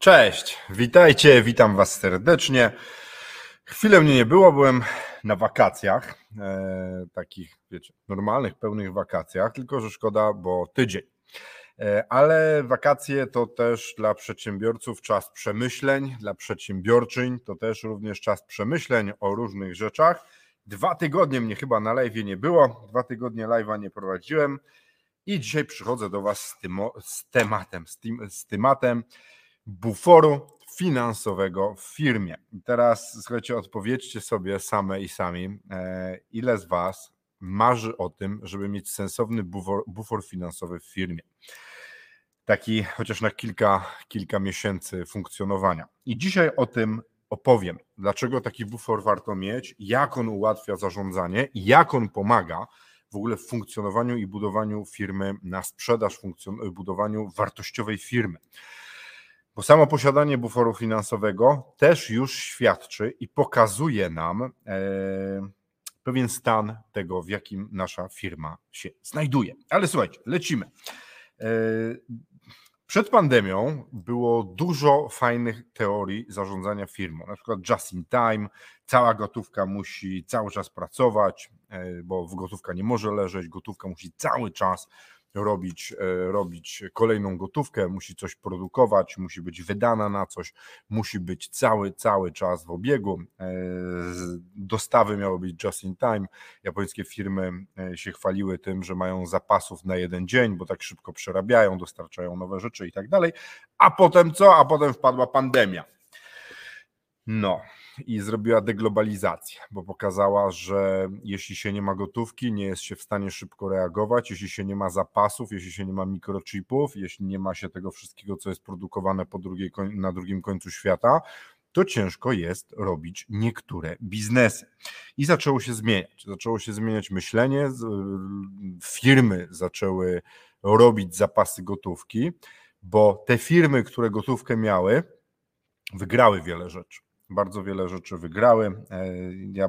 Cześć, witajcie, witam Was serdecznie. Chwilę mnie nie było, byłem na wakacjach, e, takich, wiecie, normalnych, pełnych wakacjach, tylko że szkoda, bo tydzień. E, ale wakacje to też dla przedsiębiorców czas przemyśleń, dla przedsiębiorczyń to też również czas przemyśleń o różnych rzeczach. Dwa tygodnie mnie chyba na live nie było, dwa tygodnie live'a nie prowadziłem i dzisiaj przychodzę do Was z, tym, z tematem, z, tym, z tematem buforu finansowego w firmie. Teraz słuchajcie, odpowiedzcie sobie same i sami, e, ile z Was marzy o tym, żeby mieć sensowny bufor, bufor finansowy w firmie. Taki chociaż na kilka, kilka miesięcy funkcjonowania. I dzisiaj o tym opowiem. Dlaczego taki bufor warto mieć, jak on ułatwia zarządzanie jak on pomaga w ogóle w funkcjonowaniu i budowaniu firmy na sprzedaż, budowaniu wartościowej firmy. Bo samo posiadanie buforu finansowego też już świadczy i pokazuje nam e, pewien stan tego, w jakim nasza firma się znajduje. Ale słuchajcie, lecimy. E, przed pandemią było dużo fajnych teorii zarządzania firmą, na przykład just in time, cała gotówka musi cały czas pracować, e, bo gotówka nie może leżeć, gotówka musi cały czas robić, e, robić kolejną gotówkę, musi coś produkować, musi być wydana na coś, musi być cały, cały czas w obiegu. E, dostawy miały być just in time. Japońskie firmy e, się chwaliły tym, że mają zapasów na jeden dzień, bo tak szybko przerabiają, dostarczają nowe rzeczy i tak dalej. A potem co? A potem wpadła pandemia. No, i zrobiła deglobalizację, bo pokazała, że jeśli się nie ma gotówki, nie jest się w stanie szybko reagować, jeśli się nie ma zapasów, jeśli się nie ma mikrochipów, jeśli nie ma się tego wszystkiego, co jest produkowane po drugiej, na drugim końcu świata, to ciężko jest robić niektóre biznesy. I zaczęło się zmieniać. Zaczęło się zmieniać myślenie, firmy zaczęły robić zapasy gotówki, bo te firmy, które gotówkę miały, wygrały wiele rzeczy bardzo wiele rzeczy wygrały. E, ja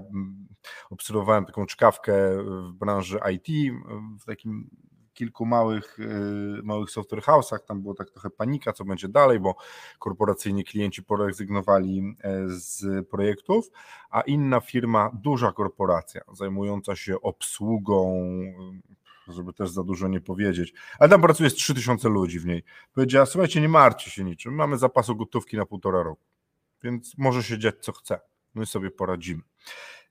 obserwowałem taką czkawkę w branży IT, w takim kilku małych, e, małych software house'ach, tam było tak trochę panika, co będzie dalej, bo korporacyjni klienci porezygnowali e, z projektów, a inna firma, duża korporacja zajmująca się obsługą żeby też za dużo nie powiedzieć, ale tam pracuje z 3000 ludzi w niej. Powiedziała, słuchajcie, nie martwcie się niczym, mamy zapasu gotówki na półtora roku więc może się dziać co chce. My sobie poradzimy.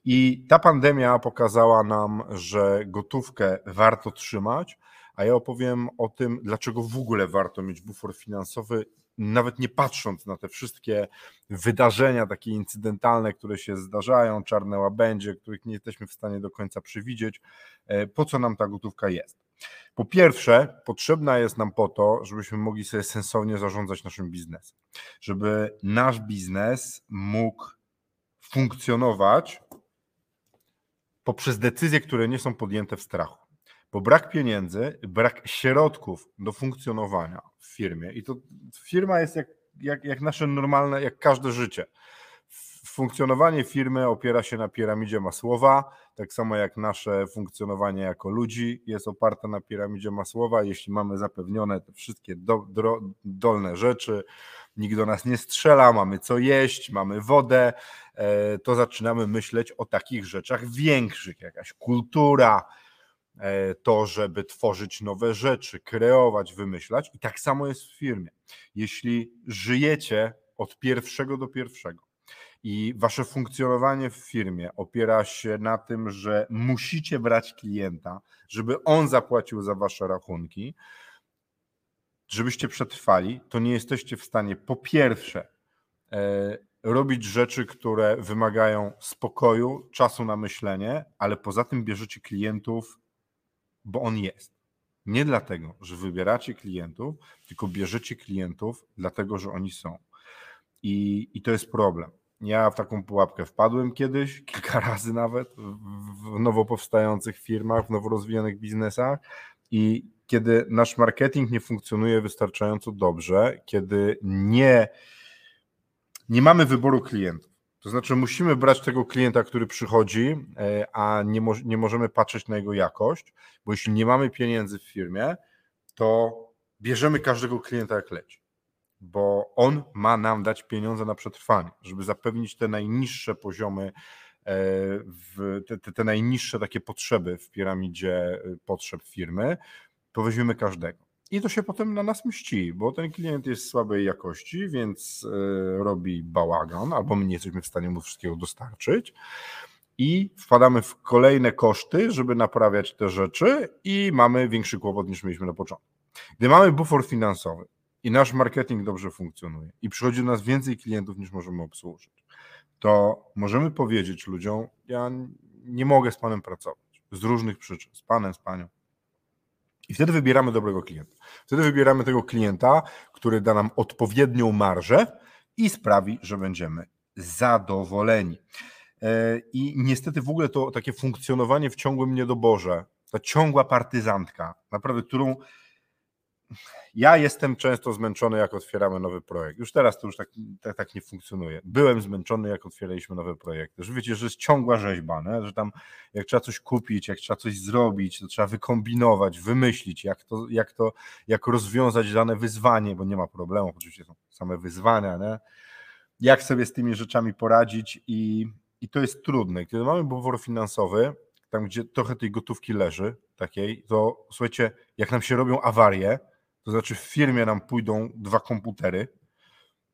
I ta pandemia pokazała nam, że gotówkę warto trzymać, a ja opowiem o tym, dlaczego w ogóle warto mieć bufor finansowy, nawet nie patrząc na te wszystkie wydarzenia takie incydentalne, które się zdarzają, czarne łabędzie, których nie jesteśmy w stanie do końca przewidzieć, e, po co nam ta gotówka jest. Po pierwsze, potrzebna jest nam po to, żebyśmy mogli sobie sensownie zarządzać naszym biznesem, żeby nasz biznes mógł funkcjonować poprzez decyzje, które nie są podjęte w strachu. Bo brak pieniędzy, brak środków do funkcjonowania w firmie, i to firma jest jak, jak, jak nasze normalne, jak każde życie funkcjonowanie firmy opiera się na piramidzie Masłowa, tak samo jak nasze funkcjonowanie jako ludzi jest oparte na piramidzie Masłowa. Jeśli mamy zapewnione te wszystkie do, do, dolne rzeczy, nikt do nas nie strzela, mamy co jeść, mamy wodę, e, to zaczynamy myśleć o takich rzeczach większych, jakaś kultura, e, to, żeby tworzyć nowe rzeczy, kreować, wymyślać. I tak samo jest w firmie. Jeśli żyjecie od pierwszego do pierwszego, i wasze funkcjonowanie w firmie opiera się na tym, że musicie brać klienta, żeby on zapłacił za wasze rachunki, żebyście przetrwali, to nie jesteście w stanie po pierwsze e, robić rzeczy, które wymagają spokoju, czasu na myślenie, ale poza tym bierzecie klientów, bo on jest. Nie dlatego, że wybieracie klientów, tylko bierzecie klientów, dlatego że oni są. I, I to jest problem. Ja w taką pułapkę wpadłem kiedyś, kilka razy nawet, w nowo powstających firmach, w nowo rozwijanych biznesach. I kiedy nasz marketing nie funkcjonuje wystarczająco dobrze, kiedy nie, nie mamy wyboru klientów, to znaczy musimy brać tego klienta, który przychodzi, e, a nie, mo nie możemy patrzeć na jego jakość, bo jeśli nie mamy pieniędzy w firmie, to bierzemy każdego klienta jak leci bo on ma nam dać pieniądze na przetrwanie, żeby zapewnić te najniższe poziomy, e, te, te, te najniższe takie potrzeby w piramidzie e, potrzeb firmy, to weźmiemy każdego. I to się potem na nas mści, bo ten klient jest słabej jakości, więc e, robi bałagan, albo my nie jesteśmy w stanie mu wszystkiego dostarczyć. I wpadamy w kolejne koszty, żeby naprawiać te rzeczy, i mamy większy kłopot niż mieliśmy na początku. Gdy mamy bufor finansowy, i nasz marketing dobrze funkcjonuje i przychodzi do nas więcej klientów niż możemy obsłużyć, to możemy powiedzieć ludziom: Ja nie mogę z panem pracować z różnych przyczyn, z panem, z panią. I wtedy wybieramy dobrego klienta. Wtedy wybieramy tego klienta, który da nam odpowiednią marżę i sprawi, że będziemy zadowoleni. E, I niestety w ogóle to takie funkcjonowanie w ciągłym niedoborze, ta ciągła partyzantka, naprawdę, którą ja jestem często zmęczony, jak otwieramy nowy projekt. Już teraz to już tak, tak, tak, nie funkcjonuje. Byłem zmęczony, jak otwieraliśmy nowe projekty. Że wiecie, że jest ciągła rzeźba, nie? że tam jak trzeba coś kupić, jak trzeba coś zrobić, to trzeba wykombinować, wymyślić, jak to, jak to, jak rozwiązać dane wyzwanie, bo nie ma problemu, oczywiście są same wyzwania, nie? jak sobie z tymi rzeczami poradzić i, i to jest trudne. Kiedy mamy bufor finansowy, tam gdzie trochę tej gotówki leży, takiej, to słuchajcie, jak nam się robią awarie, to znaczy w firmie nam pójdą dwa komputery,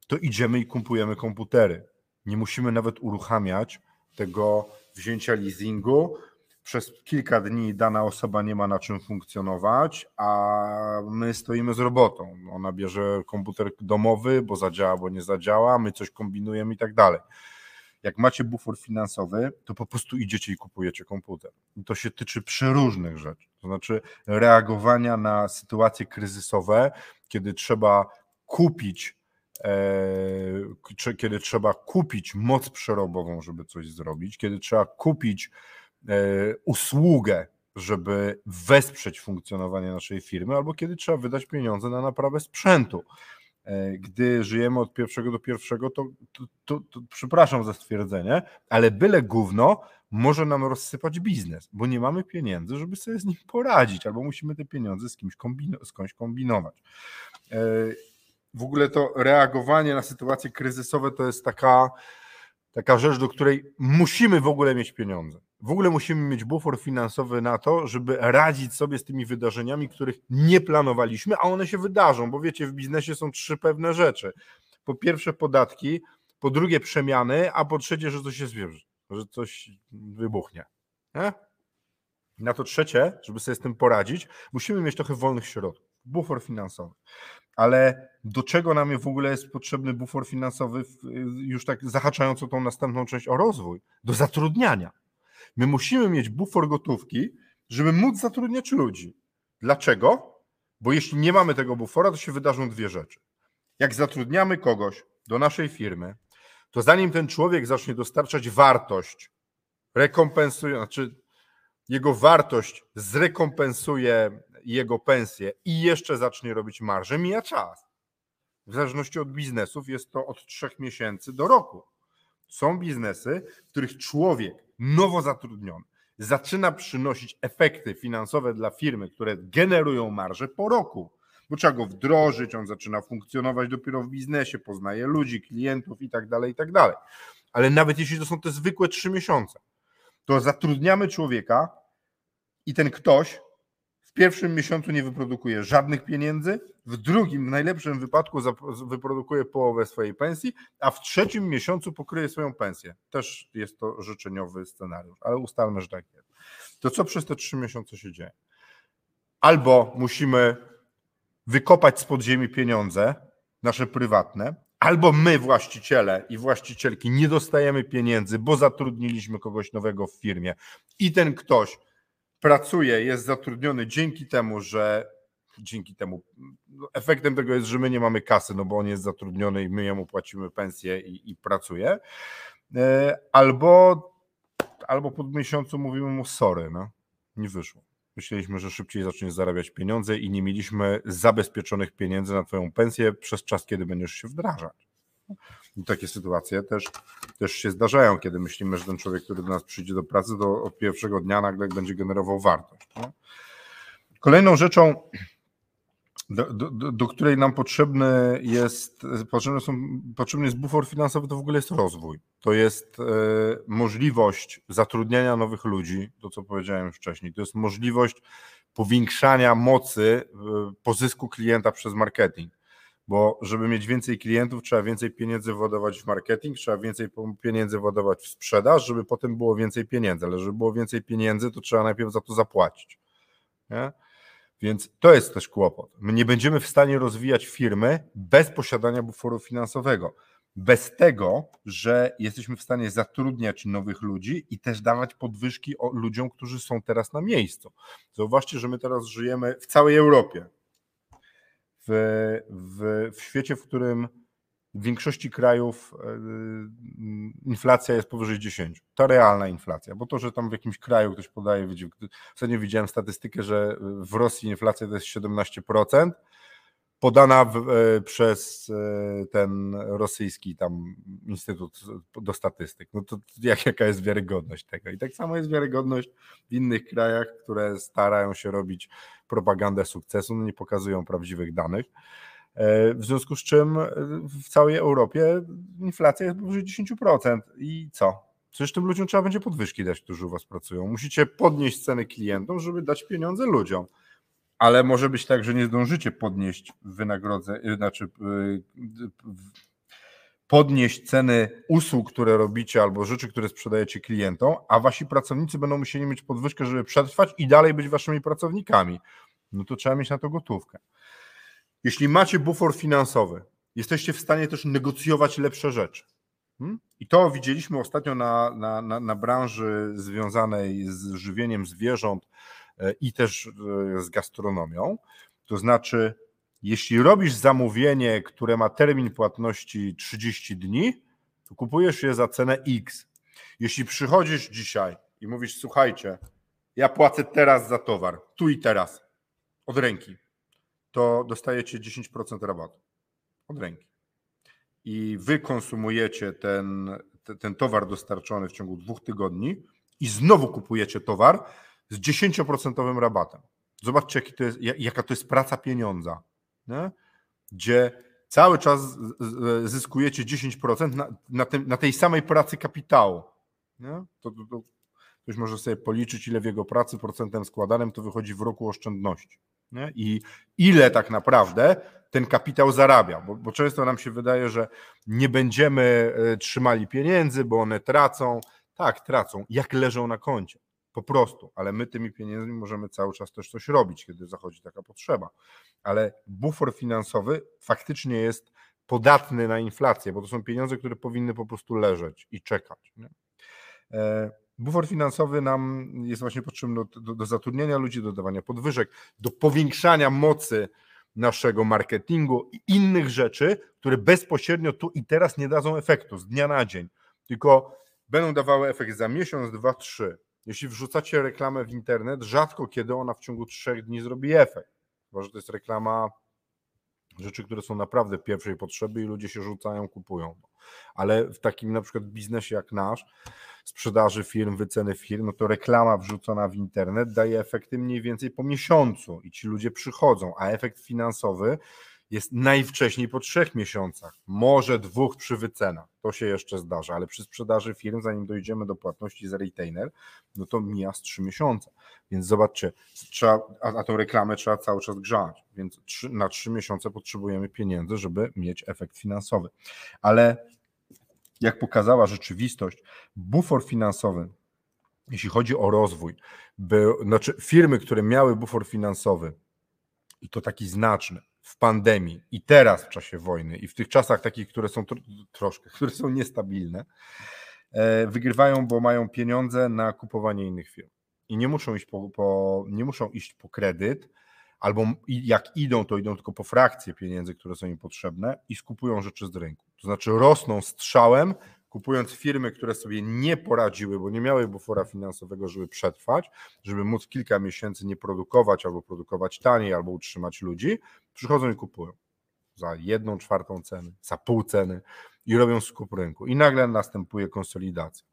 to idziemy i kupujemy komputery. Nie musimy nawet uruchamiać tego wzięcia leasingu. Przez kilka dni dana osoba nie ma na czym funkcjonować, a my stoimy z robotą. Ona bierze komputer domowy, bo zadziała, bo nie zadziała, my coś kombinujemy i tak dalej. Jak macie bufor finansowy, to po prostu idziecie i kupujecie komputer. I to się tyczy przeróżnych rzeczy. To znaczy reagowania na sytuacje kryzysowe, kiedy trzeba kupić e, kiedy trzeba kupić moc przerobową, żeby coś zrobić, kiedy trzeba kupić e, usługę, żeby wesprzeć funkcjonowanie naszej firmy, albo kiedy trzeba wydać pieniądze na naprawę sprzętu. E, gdy żyjemy od pierwszego do pierwszego, to, to, to, to, przepraszam za stwierdzenie, ale byle gówno może nam rozsypać biznes, bo nie mamy pieniędzy, żeby sobie z nim poradzić, albo musimy te pieniądze z kimś kombino, skądś kombinować. E, w ogóle to reagowanie na sytuacje kryzysowe to jest taka, taka rzecz, do której musimy w ogóle mieć pieniądze. W ogóle musimy mieć bufor finansowy na to, żeby radzić sobie z tymi wydarzeniami, których nie planowaliśmy, a one się wydarzą, bo wiecie, w biznesie są trzy pewne rzeczy. Po pierwsze podatki, po drugie przemiany, a po trzecie, że coś się zwierzy, że coś wybuchnie. Nie? Na to trzecie, żeby sobie z tym poradzić, musimy mieć trochę wolnych środków, bufor finansowy. Ale do czego nam w ogóle jest potrzebny bufor finansowy, już tak zahaczając o tą następną część o rozwój? Do zatrudniania My musimy mieć bufor gotówki, żeby móc zatrudniać ludzi. Dlaczego? Bo jeśli nie mamy tego bufora, to się wydarzą dwie rzeczy. Jak zatrudniamy kogoś do naszej firmy, to zanim ten człowiek zacznie dostarczać wartość, rekompensuje, znaczy jego wartość zrekompensuje jego pensję i jeszcze zacznie robić marżę, mija czas. W zależności od biznesów jest to od trzech miesięcy do roku. Są biznesy, w których człowiek nowo zatrudniony zaczyna przynosić efekty finansowe dla firmy, które generują marże po roku, bo trzeba go wdrożyć, on zaczyna funkcjonować dopiero w biznesie, poznaje ludzi, klientów i tak dalej, i tak. Ale nawet jeśli to są te zwykłe trzy miesiące, to zatrudniamy człowieka i ten ktoś pierwszym miesiącu nie wyprodukuje żadnych pieniędzy, w drugim, w najlepszym wypadku, wyprodukuje połowę swojej pensji, a w trzecim miesiącu pokryje swoją pensję. Też jest to życzeniowy scenariusz, ale ustalmy, że tak jest. To co przez te trzy miesiące się dzieje? Albo musimy wykopać z podziemi pieniądze, nasze prywatne, albo my, właściciele i właścicielki, nie dostajemy pieniędzy, bo zatrudniliśmy kogoś nowego w firmie i ten ktoś pracuje, jest zatrudniony dzięki temu, że dzięki temu no, efektem tego jest, że my nie mamy kasy, no bo on jest zatrudniony i my jemu płacimy pensję i, i pracuje. E, albo, albo po miesiącu mówimy mu sorry, no, nie wyszło. Myśleliśmy, że szybciej zaczniesz zarabiać pieniądze i nie mieliśmy zabezpieczonych pieniędzy na Twoją pensję przez czas, kiedy będziesz się wdrażać. I takie sytuacje też, też się zdarzają, kiedy myślimy, że ten człowiek, który do nas przyjdzie do pracy, to od pierwszego dnia nagle będzie generował wartość. Nie? Kolejną rzeczą, do, do, do, której nam potrzebny jest, potrzebny, są, potrzebny jest bufor finansowy, to w ogóle jest rozwój. To jest e, możliwość zatrudniania nowych ludzi, to co powiedziałem wcześniej, to jest możliwość powiększania mocy e, pozysku klienta przez marketing. Bo żeby mieć więcej klientów, trzeba więcej pieniędzy władować w marketing, trzeba więcej pieniędzy władować w sprzedaż, żeby potem było więcej pieniędzy. Ale żeby było więcej pieniędzy, to trzeba najpierw za to zapłacić. Nie? Więc to jest też kłopot. My nie będziemy w stanie rozwijać firmy bez posiadania buforu finansowego. Bez tego, że jesteśmy w stanie zatrudniać nowych ludzi i też dawać podwyżki ludziom, którzy są teraz na miejscu. Zauważcie, że my teraz żyjemy w całej Europie. W, w, w świecie, w którym w większości krajów e, inflacja jest powyżej 10. To realna inflacja, bo to, że tam w jakimś kraju ktoś podaje, ostatnio widziałem statystykę, że w Rosji inflacja to jest 17%, podana w, e, przez e, ten rosyjski tam Instytut do Statystyk. No to jak, jaka jest wiarygodność tego? I tak samo jest wiarygodność w innych krajach, które starają się robić propagandę sukcesu, no nie pokazują prawdziwych danych. E, w związku z czym w całej Europie inflacja jest powyżej 10%. I co? Przecież tym ludziom trzeba będzie podwyżki dać, którzy u Was pracują. Musicie podnieść ceny klientom, żeby dać pieniądze ludziom. Ale może być tak, że nie zdążycie podnieść wynagrodzeń, znaczy e, podnieść ceny usług, które robicie, albo rzeczy, które sprzedajecie klientom, a wasi pracownicy będą musieli mieć podwyżkę, żeby przetrwać i dalej być waszymi pracownikami. No to trzeba mieć na to gotówkę. Jeśli macie bufor finansowy, jesteście w stanie też negocjować lepsze rzeczy. Hmm? I to widzieliśmy ostatnio na, na, na, na branży związanej z żywieniem zwierząt i też e, z gastronomią. To znaczy, jeśli robisz zamówienie, które ma termin płatności 30 dni, to kupujesz je za cenę X. Jeśli przychodzisz dzisiaj i mówisz, słuchajcie, ja płacę teraz za towar, tu i teraz, od ręki to dostajecie 10% rabatu od ręki. I wy konsumujecie ten, ten towar dostarczony w ciągu dwóch tygodni i znowu kupujecie towar z 10% rabatem. Zobaczcie, jaki to jest, jaka to jest praca pieniądza, nie? gdzie cały czas zyskujecie 10% na, na, tym, na tej samej pracy kapitału. To, to, to ktoś może sobie policzyć, ile w jego pracy procentem składanym to wychodzi w roku oszczędności nie? i ile tak naprawdę ten kapitał zarabia, bo, bo często nam się wydaje, że nie będziemy e, trzymali pieniędzy, bo one tracą. Tak, tracą, jak leżą na koncie. Po prostu, ale my tymi pieniędzmi możemy cały czas też coś robić, kiedy zachodzi taka potrzeba. Ale bufor finansowy faktycznie jest podatny na inflację, bo to są pieniądze, które powinny po prostu leżeć i czekać. Nie? E, Bufor finansowy nam jest właśnie potrzebny do, do, do zatrudnienia ludzi, do dawania podwyżek, do powiększania mocy naszego marketingu i innych rzeczy, które bezpośrednio tu i teraz nie dadzą efektu z dnia na dzień, tylko będą dawały efekt za miesiąc, dwa, trzy. Jeśli wrzucacie reklamę w internet, rzadko kiedy ona w ciągu trzech dni zrobi efekt. Chyba, że to jest reklama rzeczy, które są naprawdę pierwszej potrzeby i ludzie się rzucają, kupują. Ale w takim na przykład biznesie jak nasz, sprzedaży firm, wyceny firm, no to reklama wrzucona w internet daje efekty mniej więcej po miesiącu i ci ludzie przychodzą, a efekt finansowy jest najwcześniej po trzech miesiącach, może dwóch przy wycenach. To się jeszcze zdarza, ale przy sprzedaży firm, zanim dojdziemy do płatności za retainer, no to mija z trzy miesiące. Więc zobaczcie, trzeba, a, tą reklamę trzeba cały czas grzać, więc na trzy miesiące potrzebujemy pieniędzy, żeby mieć efekt finansowy. Ale jak pokazała rzeczywistość, bufor finansowy, jeśli chodzi o rozwój, był, znaczy firmy, które miały bufor finansowy, i to taki znaczny, w pandemii i teraz w czasie wojny i w tych czasach takich, które są tro, troszkę, które są niestabilne, e, wygrywają, bo mają pieniądze na kupowanie innych firm. I nie muszą iść po, po, nie muszą iść po kredyt, albo jak idą, to idą tylko po frakcje pieniędzy, które są im potrzebne i skupują rzeczy z rynku. To znaczy rosną strzałem, kupując firmy, które sobie nie poradziły, bo nie miały bufora finansowego, żeby przetrwać, żeby móc kilka miesięcy nie produkować, albo produkować taniej, albo utrzymać ludzi, przychodzą i kupują za jedną czwartą ceny, za pół ceny i robią skup rynku. I nagle następuje konsolidacja.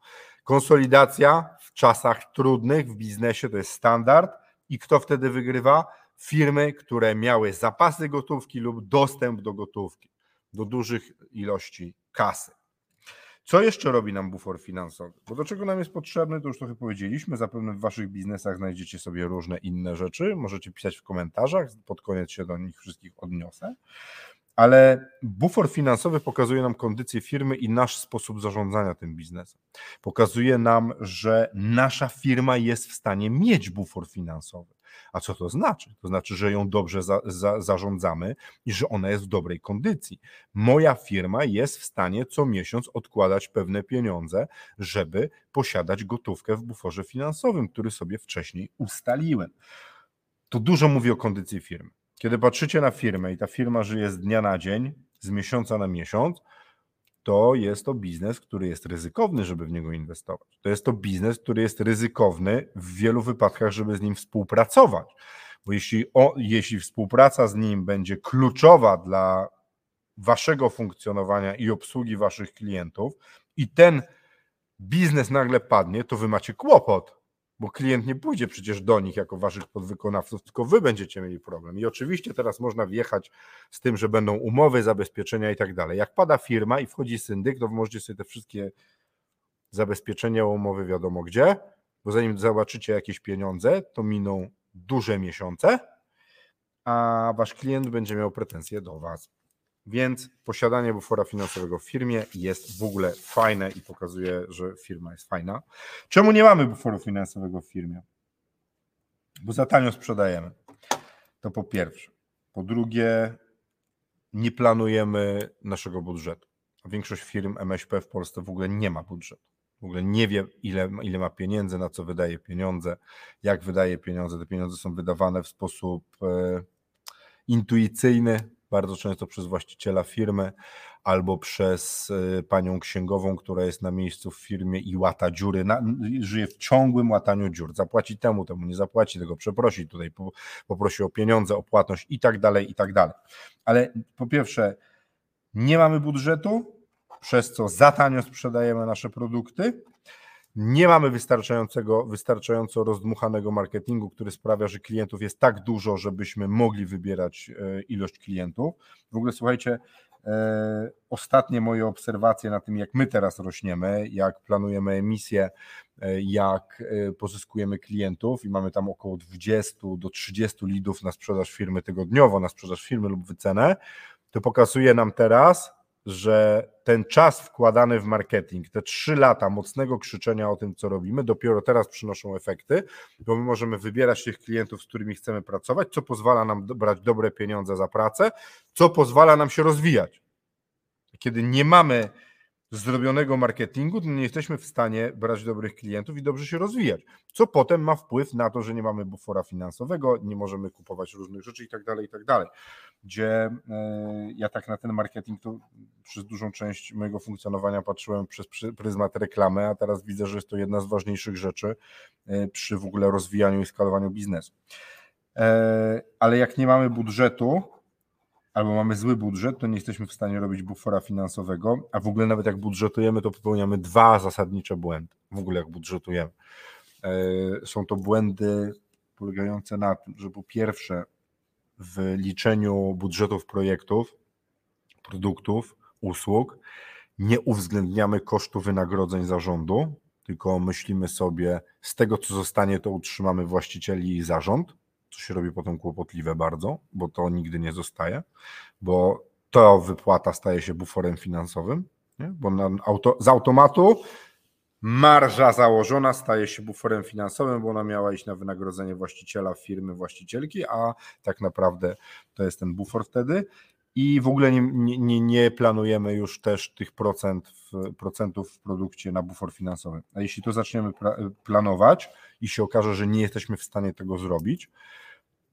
Konsolidacja w czasach trudnych w biznesie to jest standard i kto wtedy wygrywa? Firmy, które miały zapasy gotówki lub dostęp do gotówki, do dużych ilości kasy. Co jeszcze robi nam bufor finansowy? Bo do czego nam jest potrzebny, to już trochę powiedzieliśmy. Zapewne w Waszych biznesach znajdziecie sobie różne inne rzeczy. Możecie pisać w komentarzach, pod koniec się do nich wszystkich odniosę. Ale bufor finansowy pokazuje nam kondycję firmy i nasz sposób zarządzania tym biznesem. Pokazuje nam, że nasza firma jest w stanie mieć bufor finansowy. A co to znaczy? To znaczy, że ją dobrze za, za, zarządzamy i że ona jest w dobrej kondycji. Moja firma jest w stanie co miesiąc odkładać pewne pieniądze, żeby posiadać gotówkę w buforze finansowym, który sobie wcześniej ustaliłem. To dużo mówi o kondycji firmy. Kiedy patrzycie na firmę i ta firma żyje z dnia na dzień, z miesiąca na miesiąc, to jest to biznes, który jest ryzykowny, żeby w niego inwestować. To jest to biznes, który jest ryzykowny w wielu wypadkach, żeby z nim współpracować. Bo jeśli, o, jeśli współpraca z nim będzie kluczowa dla waszego funkcjonowania i obsługi waszych klientów, i ten biznes nagle padnie, to wy macie kłopot bo klient nie pójdzie przecież do nich jako waszych podwykonawców, tylko wy będziecie mieli problem. I oczywiście teraz można wjechać z tym, że będą umowy, zabezpieczenia i tak dalej. Jak pada firma i wchodzi syndyk, to możecie sobie te wszystkie zabezpieczenia, umowy wiadomo gdzie, bo zanim zobaczycie jakieś pieniądze, to miną duże miesiące, a wasz klient będzie miał pretensje do was. Więc posiadanie bufora finansowego w firmie jest w ogóle fajne i pokazuje, że firma jest fajna. Czemu nie mamy buforu finansowego w firmie? Bo za tanio sprzedajemy. To po pierwsze. Po drugie, nie planujemy naszego budżetu. Większość firm MŚP w Polsce w ogóle nie ma budżetu. W ogóle nie wie, ile, ile ma pieniędzy, na co wydaje pieniądze, jak wydaje pieniądze. Te pieniądze są wydawane w sposób e, intuicyjny, bardzo często przez właściciela firmy albo przez y, panią księgową, która jest na miejscu w firmie i łata dziury, na, żyje w ciągłym łataniu dziur. Zapłaci temu, temu nie zapłaci tego, przeprosi tutaj, poprosi o pieniądze, o płatność i tak dalej, i tak dalej. Ale po pierwsze, nie mamy budżetu, przez co za tanio sprzedajemy nasze produkty nie mamy wystarczającego, wystarczająco rozdmuchanego marketingu, który sprawia, że klientów jest tak dużo, żebyśmy mogli wybierać e, ilość klientów. W ogóle słuchajcie, e, ostatnie moje obserwacje na tym, jak my teraz rośniemy, jak planujemy emisję, e, jak pozyskujemy klientów i mamy tam około 20 do 30 lidów na sprzedaż firmy tygodniowo, na sprzedaż firmy lub wycenę, to pokazuje nam teraz, że ten czas wkładany w marketing, te trzy lata mocnego krzyczenia o tym, co robimy, dopiero teraz przynoszą efekty, bo my możemy wybierać tych klientów, z którymi chcemy pracować, co pozwala nam brać dobre pieniądze za pracę, co pozwala nam się rozwijać. Kiedy nie mamy zrobionego marketingu, to nie jesteśmy w stanie brać dobrych klientów i dobrze się rozwijać, co potem ma wpływ na to, że nie mamy bufora finansowego, nie możemy kupować różnych rzeczy i tak Gdzie e, ja tak na ten marketing to przez dużą część mojego funkcjonowania patrzyłem przez pryzmat reklamy, a teraz widzę, że jest to jedna z ważniejszych rzeczy e, przy w ogóle rozwijaniu i skalowaniu biznesu. E, ale jak nie mamy budżetu, albo mamy zły budżet, to nie jesteśmy w stanie robić bufora finansowego, a w ogóle nawet jak budżetujemy, to popełniamy dwa zasadnicze błędy. W ogóle jak budżetujemy. Są to błędy polegające na tym, że po pierwsze w liczeniu budżetów projektów, produktów, usług nie uwzględniamy kosztu wynagrodzeń zarządu, tylko myślimy sobie, z tego co zostanie, to utrzymamy właścicieli i zarząd, co się robi potem kłopotliwe bardzo, bo to nigdy nie zostaje, bo to wypłata staje się buforem finansowym, nie? bo auto, z automatu marża założona staje się buforem finansowym, bo ona miała iść na wynagrodzenie właściciela firmy, właścicielki, a tak naprawdę to jest ten bufor wtedy. I w ogóle nie, nie, nie planujemy już też tych procent w, procentów w produkcie na bufor finansowy. A jeśli to zaczniemy planować i się okaże, że nie jesteśmy w stanie tego zrobić,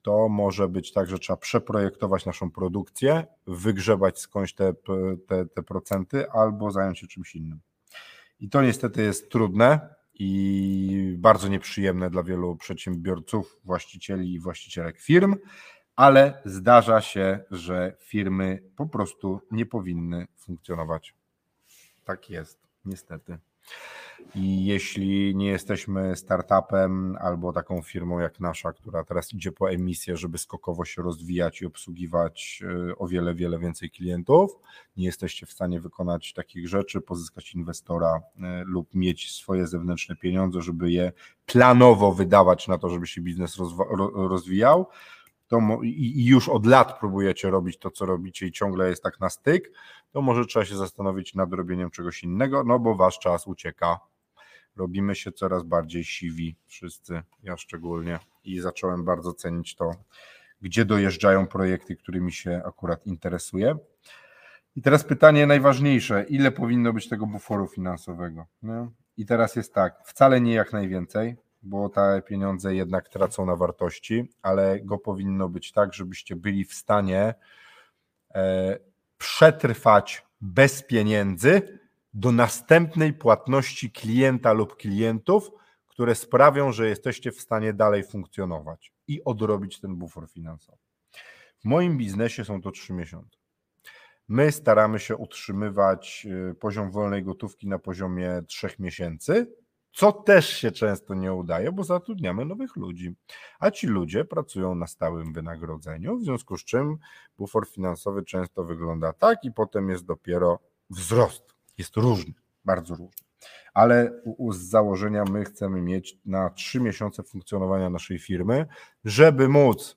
to może być tak, że trzeba przeprojektować naszą produkcję, wygrzebać skądś te, te, te procenty albo zająć się czymś innym. I to niestety jest trudne i bardzo nieprzyjemne dla wielu przedsiębiorców, właścicieli i właścicielek firm, ale zdarza się, że firmy po prostu nie powinny funkcjonować. Tak jest, niestety. I jeśli nie jesteśmy startupem albo taką firmą jak nasza, która teraz idzie po emisję, żeby skokowo się rozwijać i obsługiwać y, o wiele, wiele więcej klientów, nie jesteście w stanie wykonać takich rzeczy, pozyskać inwestora y, lub mieć swoje zewnętrzne pieniądze, żeby je planowo wydawać na to, żeby się biznes rozwijał, to i już od lat próbujecie robić to, co robicie i ciągle jest tak na styk, to może trzeba się zastanowić nad robieniem czegoś innego, no bo wasz czas ucieka. Robimy się coraz bardziej siwi, wszyscy, ja szczególnie, i zacząłem bardzo cenić to, gdzie dojeżdżają projekty, którymi się akurat interesuje. I teraz pytanie najważniejsze: ile powinno być tego buforu finansowego? I teraz jest tak, wcale nie jak najwięcej, bo te pieniądze jednak tracą na wartości, ale go powinno być tak, żebyście byli w stanie e, przetrwać bez pieniędzy do następnej płatności klienta lub klientów, które sprawią, że jesteście w stanie dalej funkcjonować i odrobić ten bufor finansowy. W moim biznesie są to trzy miesiące. My staramy się utrzymywać e, poziom wolnej gotówki na poziomie trzech miesięcy, co też się często nie udaje, bo zatrudniamy nowych ludzi, a ci ludzie pracują na stałym wynagrodzeniu, w związku z czym bufor finansowy często wygląda tak i potem jest dopiero wzrost. Jest różny, bardzo różny. Ale z założenia my chcemy mieć na trzy miesiące funkcjonowania naszej firmy, żeby móc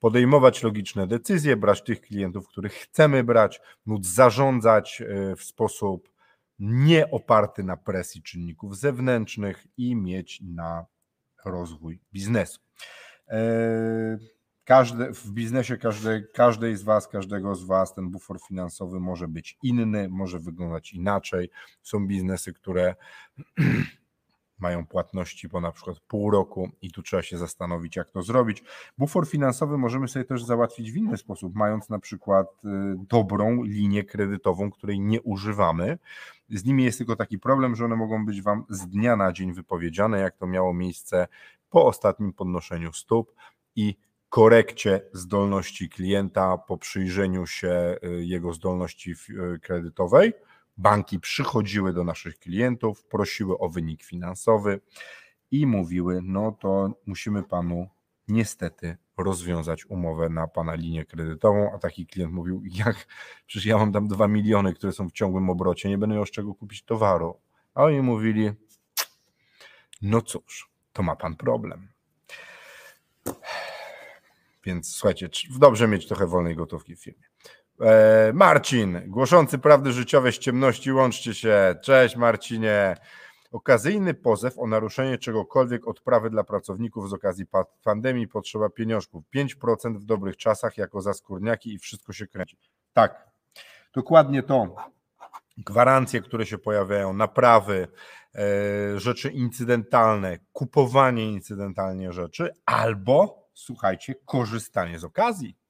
podejmować logiczne decyzje, brać tych klientów, których chcemy brać, móc zarządzać e, w sposób nie oparty na presji czynników zewnętrznych i mieć na rozwój biznesu. E, każde, w biznesie każde, każdej z Was, każdego z Was ten bufor finansowy może być inny, może wyglądać inaczej. Są biznesy, które mają płatności po na przykład pół roku i tu trzeba się zastanowić, jak to zrobić. Bufor finansowy możemy sobie też załatwić w inny sposób, mając na przykład y, dobrą linię kredytową, której nie używamy. Z nimi jest tylko taki problem, że one mogą być Wam z dnia na dzień wypowiedziane, jak to miało miejsce po ostatnim podnoszeniu stóp i korekcie zdolności klienta po przyjrzeniu się y, jego zdolności y, kredytowej Banki przychodziły do naszych klientów, prosiły o wynik finansowy i mówiły: No to musimy panu niestety rozwiązać umowę na pana linię kredytową. A taki klient mówił: Jak przecież ja mam tam dwa miliony, które są w ciągłym obrocie, nie będę miał z czego kupić towaru. A oni mówili: No cóż, to ma pan problem. Więc słuchajcie, dobrze mieć trochę wolnej gotówki w firmie. E, Marcin, głoszący prawdy życiowe z ciemności, łączcie się. Cześć Marcinie. Okazyjny pozew o naruszenie czegokolwiek odprawy dla pracowników z okazji pandemii potrzeba pieniążków. 5% w dobrych czasach jako za skórniaki i wszystko się kręci. Tak, dokładnie to. Gwarancje, które się pojawiają, naprawy, e, rzeczy incydentalne, kupowanie incydentalnie rzeczy, albo słuchajcie, korzystanie z okazji.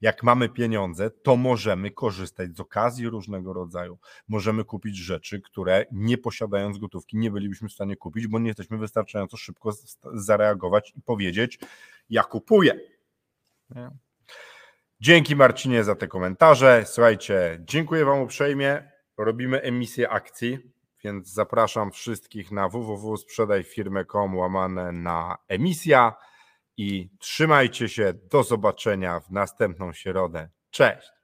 Jak mamy pieniądze, to możemy korzystać z okazji różnego rodzaju. Możemy kupić rzeczy, które nie posiadając gotówki nie bylibyśmy w stanie kupić, bo nie jesteśmy wystarczająco szybko zareagować i powiedzieć: Ja kupuję. Dzięki Marcinie za te komentarze. Słuchajcie, dziękuję Wam uprzejmie. Robimy emisję akcji, więc zapraszam wszystkich na www.sprzedajfirmę.com łamane na emisja i trzymajcie się. Do zobaczenia w następną środę. Cześć.